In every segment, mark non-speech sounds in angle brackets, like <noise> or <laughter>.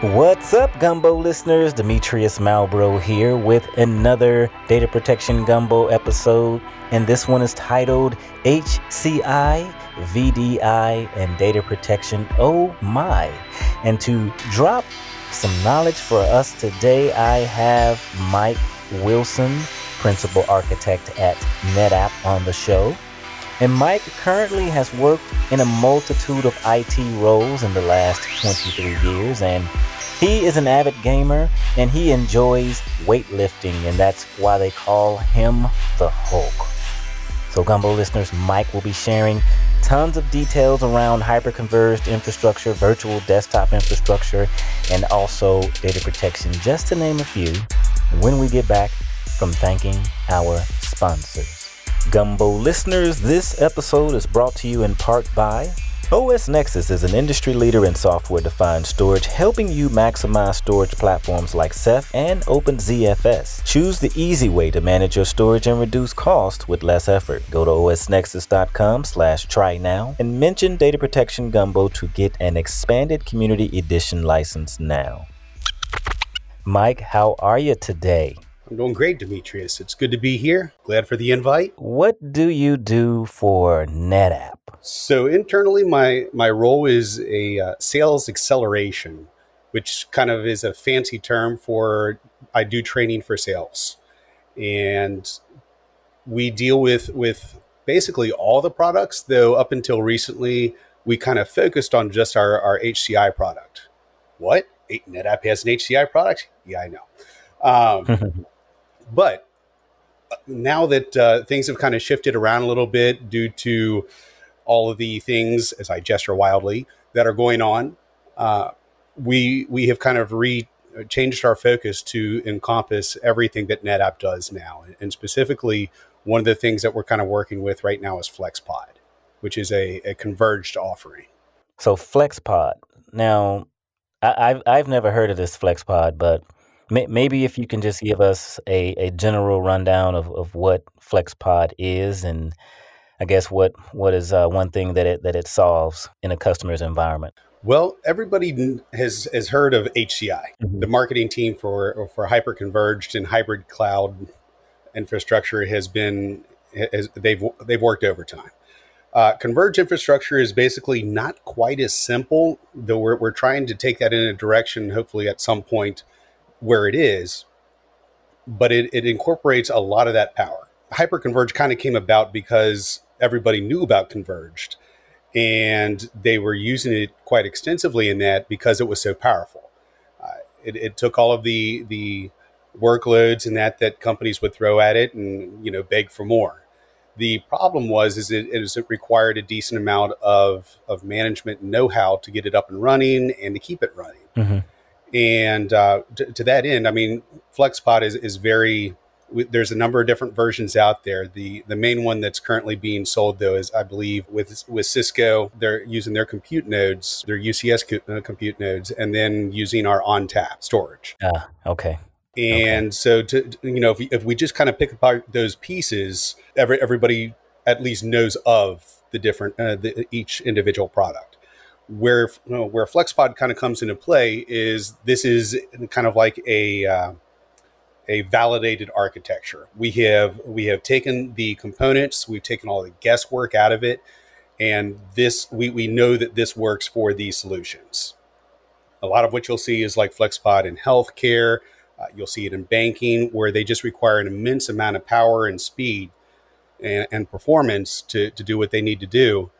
What's up, Gumbo listeners? Demetrius Malbrough here with another Data Protection Gumbo episode, and this one is titled HCI, VDI, and Data Protection. Oh my! And to drop some knowledge for us today, I have Mike Wilson, Principal Architect at NetApp, on the show. And Mike currently has worked in a multitude of IT roles in the last 23 years, and he is an avid gamer and he enjoys weightlifting, and that's why they call him the Hulk. So, Gumbo listeners, Mike will be sharing tons of details around hyperconverged infrastructure, virtual desktop infrastructure, and also data protection, just to name a few, when we get back from thanking our sponsors. Gumbo listeners, this episode is brought to you in part by OS Nexus is an industry leader in software defined storage, helping you maximize storage platforms like Ceph and OpenZFS. Choose the easy way to manage your storage and reduce cost with less effort. Go to osnexus.com slash try now and mention Data Protection Gumbo to get an expanded community edition license now. Mike, how are you today? I'm doing great, Demetrius. It's good to be here. Glad for the invite. What do you do for NetApp? So internally, my my role is a uh, sales acceleration, which kind of is a fancy term for I do training for sales, and we deal with with basically all the products. Though up until recently, we kind of focused on just our our HCI product. What? NetApp has an HCI product? Yeah, I know. Um, <laughs> but uh, now that uh, things have kind of shifted around a little bit due to all of the things, as I gesture wildly, that are going on, uh, we we have kind of re uh, changed our focus to encompass everything that NetApp does now, and specifically one of the things that we're kind of working with right now is FlexPod, which is a, a converged offering. So FlexPod. Now, I, have I've never heard of this FlexPod, but maybe if you can just give us a, a general rundown of, of what FlexPod is and I guess what what is uh, one thing that it that it solves in a customer's environment? Well, everybody has has heard of HCI, mm-hmm. the marketing team for for hyperconverged and hybrid cloud infrastructure has been has, they've they've worked overtime. Uh, converged infrastructure is basically not quite as simple, though we're, we're trying to take that in a direction, hopefully at some point where it is, but it, it incorporates a lot of that power. Hyperconverged kind of came about because everybody knew about converged and they were using it quite extensively in that because it was so powerful. Uh, it, it, took all of the the workloads and that that companies would throw at it and you know beg for more. The problem was is it, is it required a decent amount of of management know-how to get it up and running and to keep it running. Mm-hmm. And uh, to, to, that end, I mean, FlexPod is is very there's a number of different versions out there. The the main one that's currently being sold though is I believe with with Cisco, they're using their compute nodes, their UCS co- uh, compute nodes, and then using our ONTAP storage. Ah, uh, okay. And okay. so to you know, if we, if we just kind of pick apart those pieces, every everybody at least knows of the different uh, the, each individual product. Where you know, where FlexPod kind of comes into play is this is kind of like a uh, a validated architecture. We have we have taken the components, we've taken all the guesswork out of it, and this we, we know that this works for these solutions. A lot of what you'll see is like FlexPod in healthcare. Uh, you'll see it in banking, where they just require an immense amount of power and speed and, and performance to, to do what they need to do,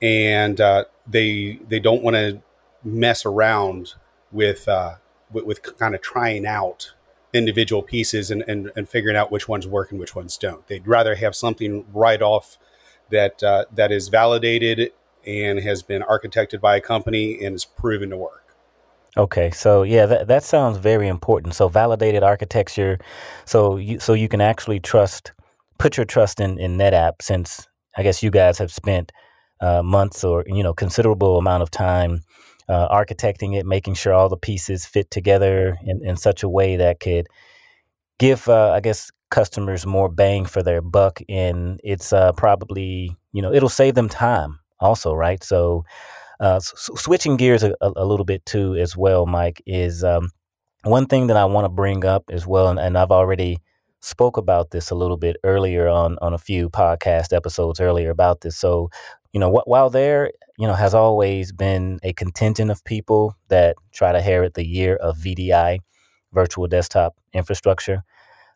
and uh, they they don't want to mess around with, uh, with with kind of trying out individual pieces and, and, and figuring out which ones work and which ones don't. They'd rather have something right off that uh, that is validated and has been architected by a company and is proven to work. Okay, so yeah, that that sounds very important. So validated architecture, so you so you can actually trust, put your trust in in NetApp. Since I guess you guys have spent uh, months or you know considerable amount of time uh, architecting it, making sure all the pieces fit together in, in such a way that could give, uh, I guess, customers more bang for their buck. And it's uh, probably, you know, it'll save them time also, right? So, Uh, switching gears a, a, little bit too, as well, Mike, is um, one thing that I want to bring up as well, and, and, I've already spoke about this a little bit earlier on on a few podcast episodes earlier about this. So, you know, wh- while there, you know, has always been a contingent of people that try to inherit the year of VDI, virtual desktop infrastructure.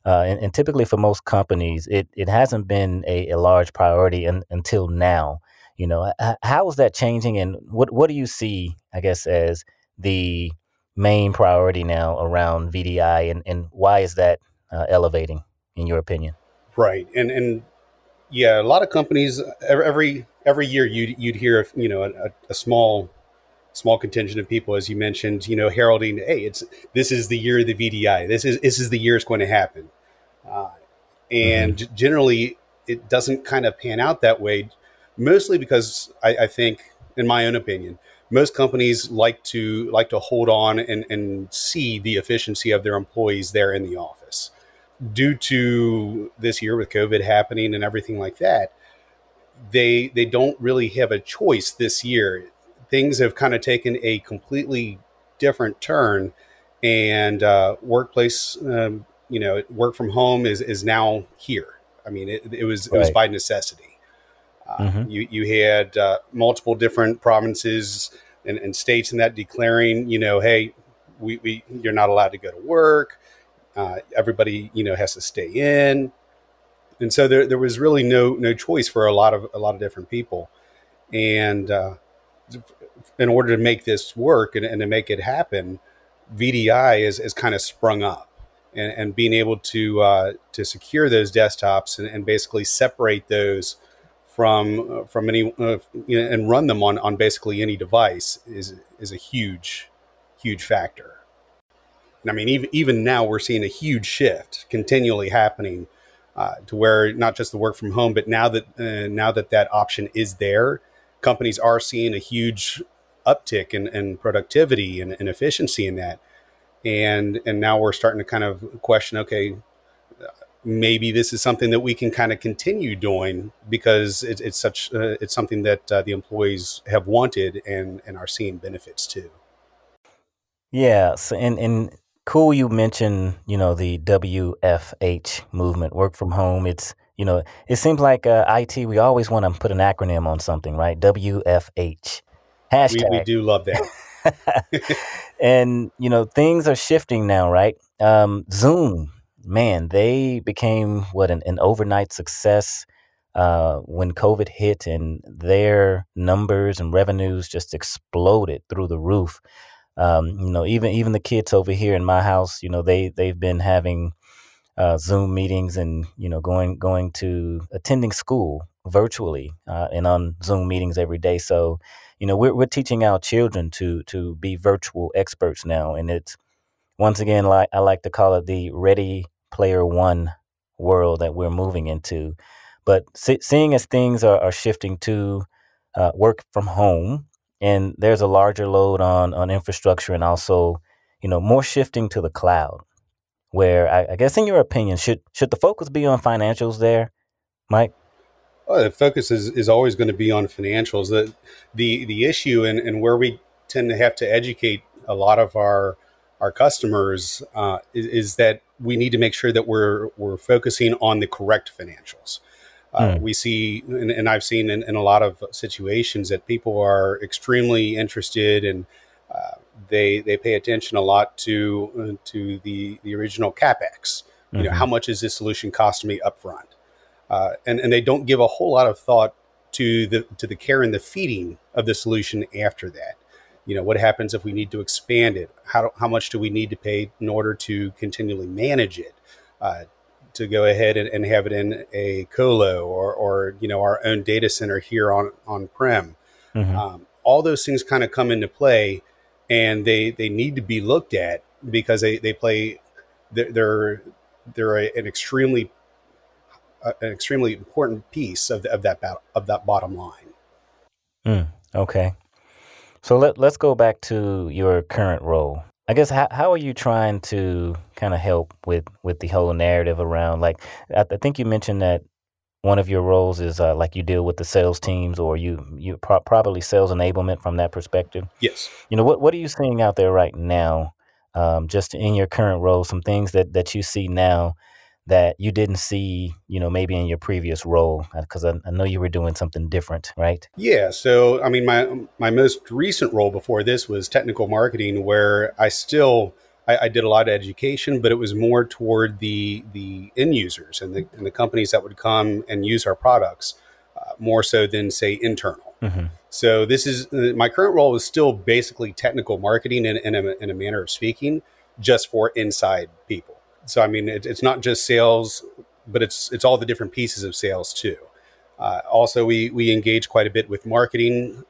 Uh, and, and, typically for most companies, it, it hasn't been a, a large priority in, until now. You know, how is that changing, and what what do you see, I guess, as the main priority now around VDI, and, and why is that uh, elevating, in your opinion? Right, and and yeah, a lot of companies every every year you'd you'd hear you know a, a small small contingent of people, as you mentioned, you know, heralding, hey, it's this is the year of the VDI. This is this is the year it's going to happen. Uh, and mm-hmm. generally, it doesn't kind of pan out that way, mostly because I, I, think, in my own opinion, most companies like to like to hold on and, and see the efficiency of their employees there in the office. Due to this year with COVID happening and everything like that, they they don't really have a choice this year things have kind of taken a completely different turn, and uh, workplace, um, you know, work from home is is now here. I mean, it, it was right. it was by necessity. Uh, mm-hmm. You you had uh, multiple different provinces and, and, states in that declaring, you know, hey, we, we you're not allowed to go to work. Uh, everybody, you know, has to stay in, and so there, there was really no no choice for a lot of a lot of different people, and uh, in order to make this work and, and to make it happen, VDI is, is kind of sprung up. And, and being able to uh, to secure those desktops and, and basically separate those from uh, from any uh, and run them on, on basically any device is is a huge huge factor. And I mean, even even now we're seeing a huge shift continually happening uh, to where not just the work from home, but now that uh, now that that option is there, companies are seeing a huge uptick in, in productivity and, and, efficiency in that. And and now we're starting to kind of question, okay, maybe this is something that we can kind of continue doing because it, it's such uh, it's something that uh, the employees have wanted and and are seeing benefits to. Yeah, so and and cool you mentioned you know the WFH movement, work from home. It's you know, it seems like uh, IT, we always want to put an acronym on something, right? WFH. Hashtag. We, we do love that. <laughs> <laughs> and, you know, things are shifting now, right? Um, Zoom, man, they became what an, an overnight success uh, when COVID hit, and their numbers and revenues just exploded through the roof. Um, you know, even even the kids over here in my house, you know, they they've been having uh, Zoom meetings and you know going going to attending school virtually uh, and on Zoom meetings every day. So you know we're we're teaching our children to to be virtual experts now, and it's once again like I like to call it the Ready Player One world that we're moving into. But see, seeing as things are, are shifting to uh, work from home, and there's a larger load on on infrastructure, and also you know more shifting to the cloud where I, I, guess in your opinion should should the focus be on financials there mike? Well, the focus is, is always going to be on financials. The the the issue and, and where we tend to have to educate a lot of our our customers uh, is, is, that we need to make sure that we're we're focusing on the correct financials uh, mm. we see and, and i've seen in, in, a lot of situations that people are extremely interested and uh, they they pay attention a lot to uh, to the the original capex. You mm-hmm. know, how much is this solution costing me upfront? Uh, and and they don't give a whole lot of thought to the to the care and the feeding of the solution after that. You know, what happens if we need to expand it? How how much do we need to pay in order to continually manage it? Uh, to go ahead and, and, have it in a colo or, or you know our own data center here on on prem. Mm-hmm. Um, all those things kind of come into play and they they need to be looked at because they they play they're they're a, an extremely uh, an extremely important piece of, the, of that of that bottom line. Mm, okay, so let let's go back to your current role. I guess how how are you trying to kind of help with with the whole narrative around like I, I think you mentioned that one of your roles is uh, like you deal with the sales teams, or you you pro- probably sales enablement from that perspective. Yes. You know what what are you seeing out there right now? Um, just in your current role, some things that that you see now that you didn't see, you know, maybe in your previous role? Because I, I, know you were doing something different, right? Yeah. So, I mean, my my most recent role before this was technical marketing, where I still I, I did a lot of education, but it was more toward the the end users and the and the companies that would come and use our products, uh, more so than say internal. Mm-hmm. So this is uh, my current role is still basically technical marketing in, in, a, in a manner of speaking, just for inside people. So I mean, it, it's not just sales, but it's it's all the different pieces of sales too. Uh, also, we we engage quite a bit with marketing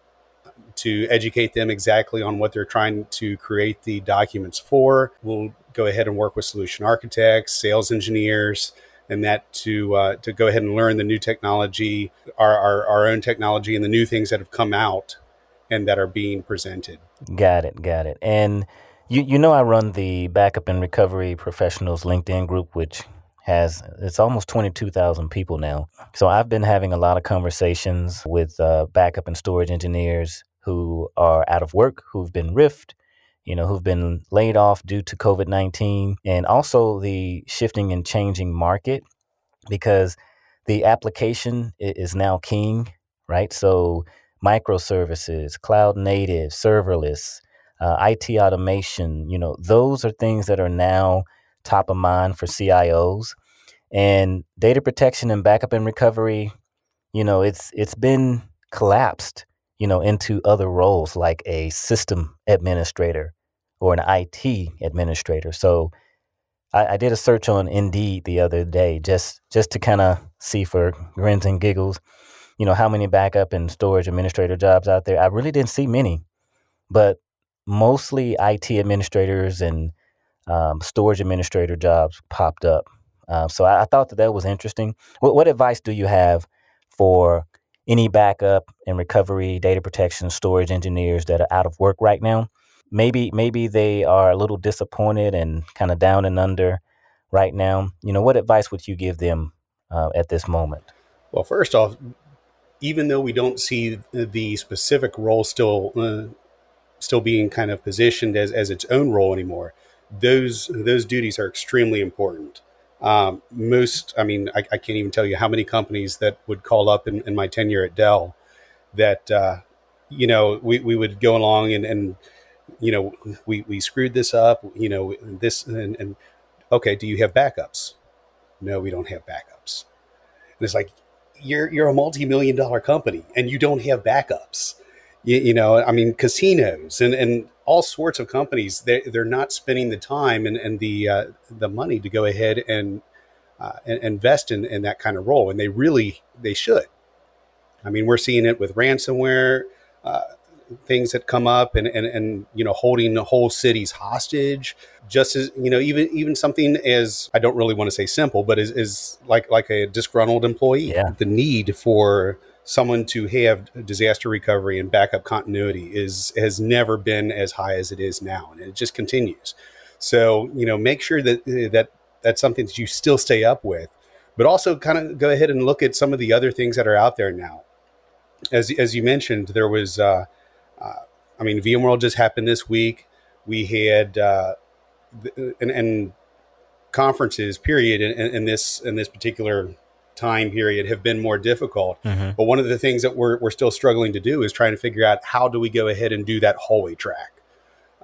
to educate them exactly on what they're trying to create the documents for. We'll go ahead and work with solution architects, sales engineers, and that to uh, to go ahead and learn the new technology, our, our our own technology, and the new things that have come out and that are being presented. Got it, got it, and you you know I run the backup and recovery professionals LinkedIn group, which has it's almost 22,000 people now. So I've been having a lot of conversations with uh, backup and storage engineers who are out of work, who've been riffed, you know, who've been laid off due to COVID 19, and also the shifting and changing market because the application is now king, right? So microservices, cloud native, serverless, uh, IT automation, you know, those are things that are now top of mind for CIOs. And data protection and backup and recovery, you know, it's it's been collapsed, you know, into other roles like a system administrator or an IT administrator. So I, I did a search on Indeed the other day just just to kind of see for grins and giggles, you know, how many backup and storage administrator jobs out there. I really didn't see many, but mostly IT administrators and um, storage administrator jobs popped up. Uh, so I, I, thought that that was interesting. What, what advice do you have for any backup and recovery, data protection, storage engineers that are out of work right now? Maybe maybe they are a little disappointed and kind of down and under right now. You know, what advice would you give them uh, at this moment? Well, first off, even though we don't see the specific role still uh, still being kind of positioned as, as its own role anymore, those those duties are extremely important. Um, most, I mean, I, I, can't even tell you how many companies that would call up in, in my tenure at Dell that, uh, you know, we, we would go along and, and you know, we, we screwed this up, you know, this and, and okay, do you have backups? No, we don't have backups. And it's like, you're, you're a multi-million dollar company and you don't have backups you, you, know, I mean, casinos and, and all sorts of companies, they, they're not spending the time and, and the, uh, the money to go ahead and, uh, and invest in, in that kind of role. And they really, they should. I mean, we're seeing it with ransomware, uh, things that come up and, and, and, you know, holding the whole cities hostage, just as, you know, even, even something as, I don't really want to say simple, but is, is like, like a disgruntled employee, yeah. the need for, someone to have disaster recovery and backup continuity is has never been as high as it is now, and it just continues. So you know, make sure that that that's something that you still stay up with, but also kind of go ahead and look at some of the other things that are out there now. As as you mentioned, there was, uh, uh, I mean, VMworld just happened this week. We had uh, and, and conferences period in, in this in this particular time period have been more difficult. Mm-hmm. But one of the things that we're, we're still struggling to do is trying to figure out how do we go ahead and do that hallway track.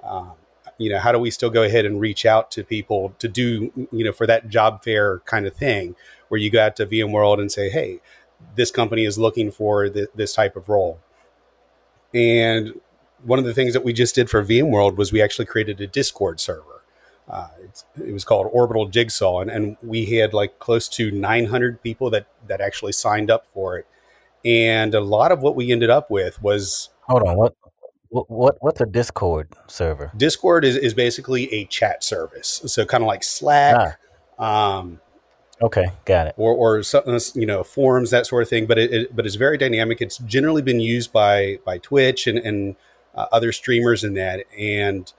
Um, you know, how do we still go ahead and reach out to people to do, you know, for that job fair kind of thing where you go out to VMworld and say, hey, this company is looking for th- this type of role. And one of the things that we just did for VMworld was we actually created a Discord server uh, it was called Orbital Jigsaw, and, and we had like close to 900 people that that actually signed up for it. And a lot of what we ended up with was hold on what what what's a Discord server? Discord is, is basically a chat service, so kind of like Slack. Ah. Um, okay, got it. Or or something you know forums that sort of thing. But it, it, but it's very dynamic. It's generally been used by by Twitch and and uh, other streamers in that and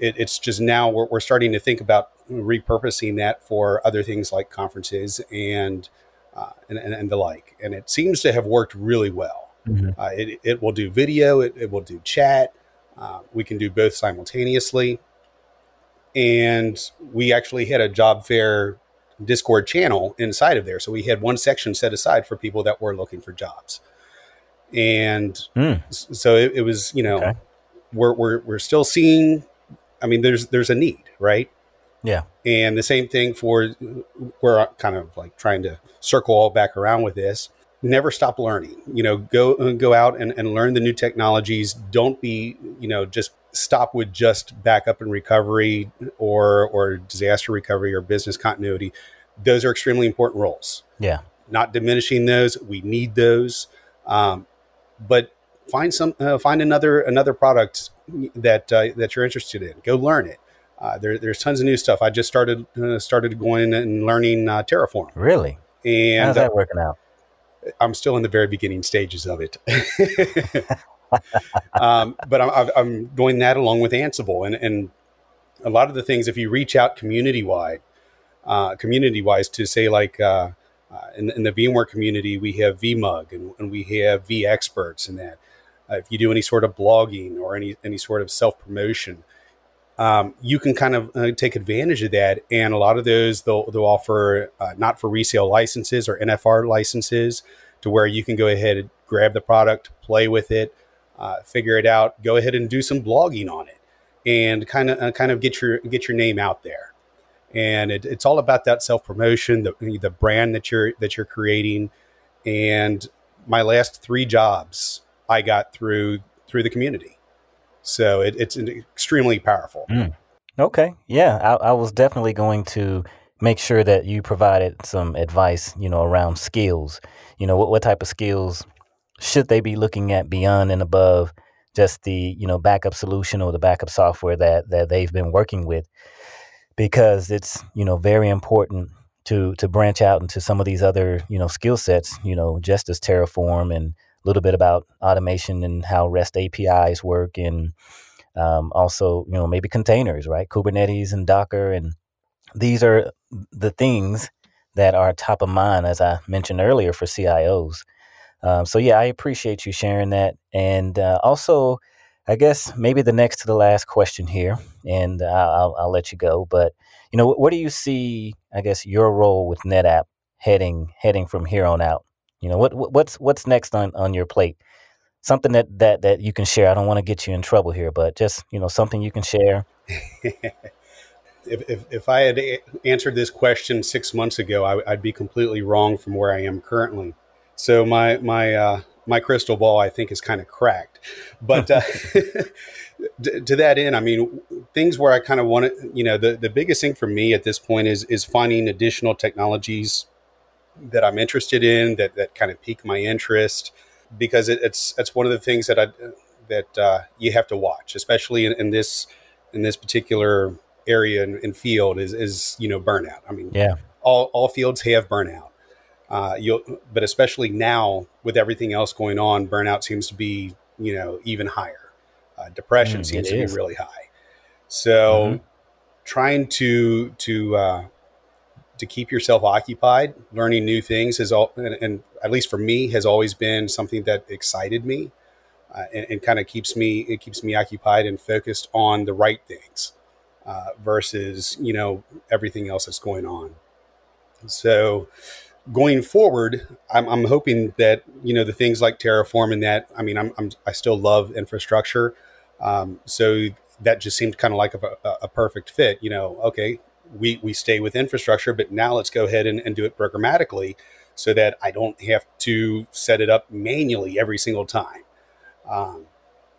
it, it's just now we're, we're starting to think about repurposing that for other things like conferences and uh, and, and, and, the like. And it seems to have worked really well. Mm-hmm. Uh, it, it will do video, it, it will do chat. Uh, we can do both simultaneously. And we actually had a job fair Discord channel inside of there. So we had one section set aside for people that were looking for jobs. And mm. so it, it, was, you know, okay. we're, we're, we're still seeing, I mean, there's, there's a need, right? Yeah. And the same thing for, we're kind of like trying to circle all back around with this. Never stop learning. You know, go go out and, and learn the new technologies. Don't be, you know, just stop with just backup and recovery or or disaster recovery or business continuity. Those are extremely important roles. Yeah. Not diminishing those. We need those. Um, but find some uh, find another another product that uh, that you're interested in. Go learn it. Uh, there, there's tons of new stuff. I just started uh, started going and learning uh, Terraform. Really? And how's that working out? I'm still in the very beginning stages of it. <laughs> um, but I'm, I'm doing that along with Ansible, and and a lot of the things. If you reach out community wide, uh, community wise, to say like uh, uh, in, in, the VMware community, we have VMUG and, and we have vExperts, and that. Uh, if you do any sort of blogging or any any sort of self promotion, um, you can kind of uh, take advantage of that. And a lot of those they'll, they'll offer uh, not for resale licenses or NFR licenses to where you can go ahead and grab the product, play with it, uh, figure it out, go ahead and do some blogging on it, and kind of uh, kind of get your get your name out there. And it, it's all about that self promotion, the the brand that you're that you're creating. And my last three jobs I got through through the community so it, it's extremely powerful. Mm. Okay. Yeah. I, I, was definitely going to make sure that you provided some advice, you know, around skills. You know, what, what type of skills should they be looking at beyond and above just the, you know, backup solution or the backup software that, that they've been working with? Because it's, you know, very important to to branch out into some of these other, you know, skill sets, you know, just as Terraform and a little bit about automation and how REST APIs work, and um, also you know maybe containers, right? Kubernetes and Docker, and these are the things that are top of mind, as I mentioned earlier, for CIOs. Um, so yeah, I appreciate you sharing that, and uh, also, I guess maybe the next to the last question here, and I'll, I'll let you go. But you know, what do you see? I guess your role with NetApp heading heading from here on out. You know, what what's what's next on, on your plate? Something that, that that you can share. I don't want to get you in trouble here, but just you know, something you can share. <laughs> if, if, if I had answered this question six months ago, I, would be completely wrong from where I am currently. So my my uh, my crystal ball, I think, is kind of cracked. But uh, <laughs> <laughs> to that end, I mean, things where I kind of want to, you know, the, the biggest thing for me at this point is is finding additional technologies that I'm interested in that that kind of pique my interest because it, it's it's one of the things that I that uh, you have to watch, especially in, in this in this particular area and, and, field is is you know burnout. I mean, yeah, all all fields have burnout. Uh, you'll, but especially now with everything else going on, burnout seems to be you know even higher. Uh, depression mm, seems to is. be really high. So, mm-hmm. trying to to uh, to keep yourself occupied, learning new things has all, and, and at least for me, has always been something that excited me, uh, and, and kind of keeps me it keeps me occupied and focused on the right things uh, versus you know everything else that's going on. So going forward, I'm, I'm hoping that you know the things like Terraform and that. I mean, I'm, I'm i still love infrastructure, um, so that just seemed kind of like a, a, a perfect fit. You know, okay, we, we stay with infrastructure, but now let's go ahead and, and do it programmatically so that I don't have to set it up manually every single time. Um,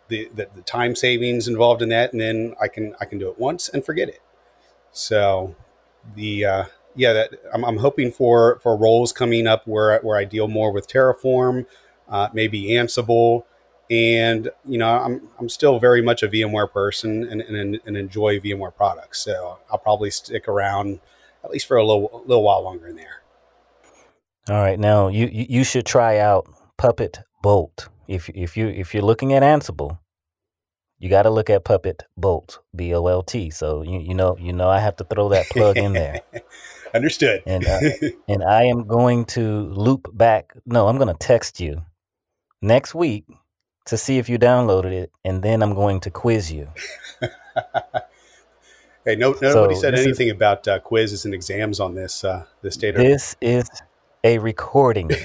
the, the, the time savings involved in that, and then I can I can do it once and forget it. So the uh, yeah that I'm, I'm hoping for for roles coming up where where I deal more with Terraform, uh, maybe Ansible, and you know I'm I'm still very much a VMware person and, and, and, enjoy VMware products. So I'll probably stick around at least for a little little while longer in there. All right, now you you should try out Puppet Bolt if if you if you're looking at Ansible. You got to look at Puppet Bolt, B O L T. So you you know you know I have to throw that plug in there. <laughs> Understood. And uh, <laughs> and I am going to loop back. No, I'm going to text you next week to see if you downloaded it, and then I'm going to quiz you. <laughs> hey, no, nobody so said anything is, about uh, quizzes and exams on this uh, this data. This is a recording. <laughs> <laughs>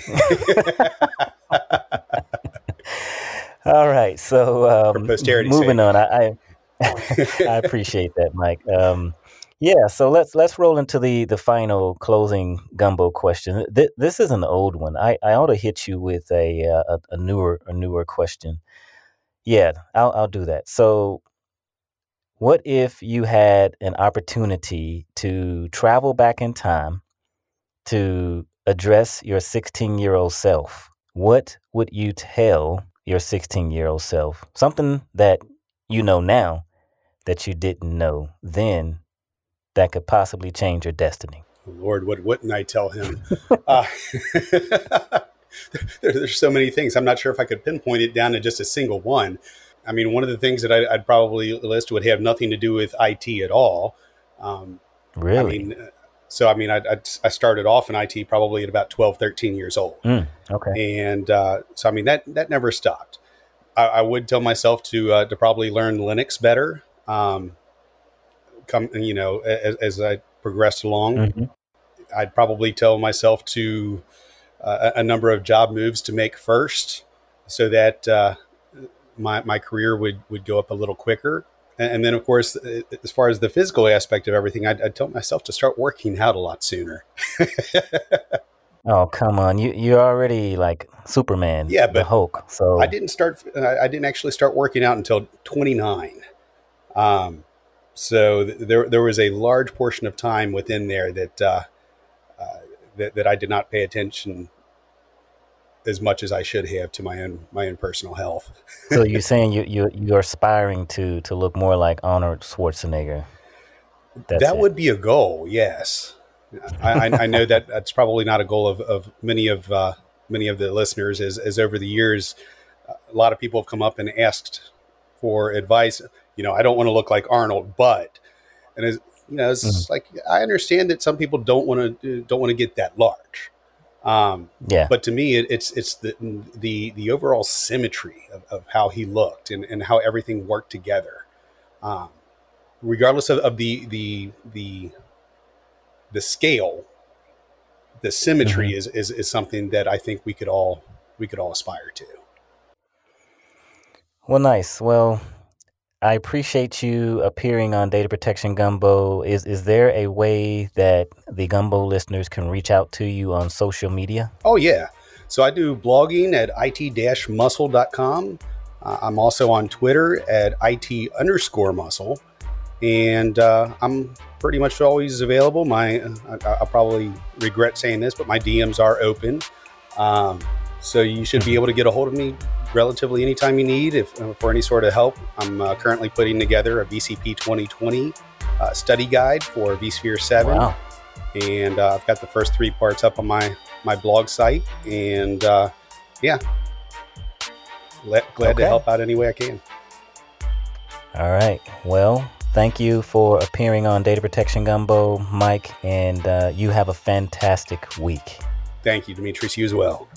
All right, so um, moving on. I, I, I appreciate that, Mike. Um, yeah, so let's let's roll into the the final closing gumbo question. Th- this is an old one. I, I ought to hit you with a, uh, a a newer a newer question. Yeah, I'll I'll do that. So, what if you had an opportunity to travel back in time to address your 16 year old self? What would you tell your 16 year old self? Something that you know now that you didn't know then that could possibly change your destiny? Lord, what wouldn't I tell him? <laughs> uh, <laughs> there, there's so many things. I'm not sure if I could pinpoint it down to just a single one. I mean, one of the things that I, would probably list would have nothing to do with IT at all. Um, really? I mean, so, I mean, I, I, started off in IT probably at about 12, 13 years old. Mm, okay. And uh, so, I mean, that, that never stopped. I, I would tell myself to, uh, to probably learn Linux better. Um, come, you know, as, as I progressed along, mm-hmm. I'd probably tell myself to uh, a number of job moves to make first, so that uh, my my career would would go up a little quicker. And, and then, of course, as far as the physical aspect of everything, I'd, I'd tell myself to start working out a lot sooner. <laughs> Oh come on, you you're already like Superman, yeah, but Hulk. So I didn't start. I didn't actually start working out until 29. Um, so th- there, there was a large portion of time within there that, uh, uh, that, that I did not pay attention as much as I should have to my own my own personal health. <laughs> so you're saying you you you're aspiring to to look more like Arnold Schwarzenegger. That's that it. would be a goal. Yes, I, I, know that that's probably not a goal of, of many of uh, many of the listeners. As as over the years, a lot of people have come up and asked for advice you know, I don't want to look like Arnold, but and it's, you know, it's mm-hmm. like I understand that some people don't want to don't want to get that large. Um, yeah. But to me, it, it's it's the the the overall symmetry of, of how he looked and, and how everything worked together, um, regardless of, of the the the the scale. The symmetry mm-hmm. is, is is something that I think we could all we could all aspire to. Well, nice. Well, I appreciate you appearing on Data Protection Gumbo. Is is there a way that the Gumbo listeners can reach out to you on social media? Oh yeah. So I do blogging at it-muscle.com. Uh, I'm also on Twitter at it underscore muscle. And uh, I'm pretty much always available. My I, will probably regret saying this, but my DMs are open. Um, so you should be able to get a hold of me relatively anytime you need if, uh, for any sort of help. I'm uh, currently putting together a VCP 2020 uh, study guide for vSphere 7. Wow. And uh, I've got the first three parts up on my, my blog site. And uh, yeah, Let, glad okay. to help out any way I can. All right. Well, thank you for appearing on Data Protection Gumbo, Mike, and uh, you have a fantastic week. Thank you, Demetrius. You as well.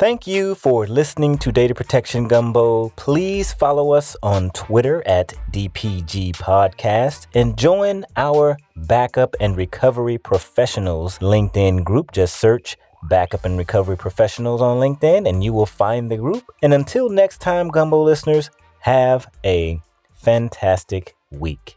Thank you for listening to Data Protection Gumbo. Please follow us on Twitter at DPG Podcast and join our Backup and Recovery Professionals LinkedIn group. Just search Backup and Recovery Professionals on LinkedIn and you will find the group. And until next time, Gumbo listeners, have a fantastic week.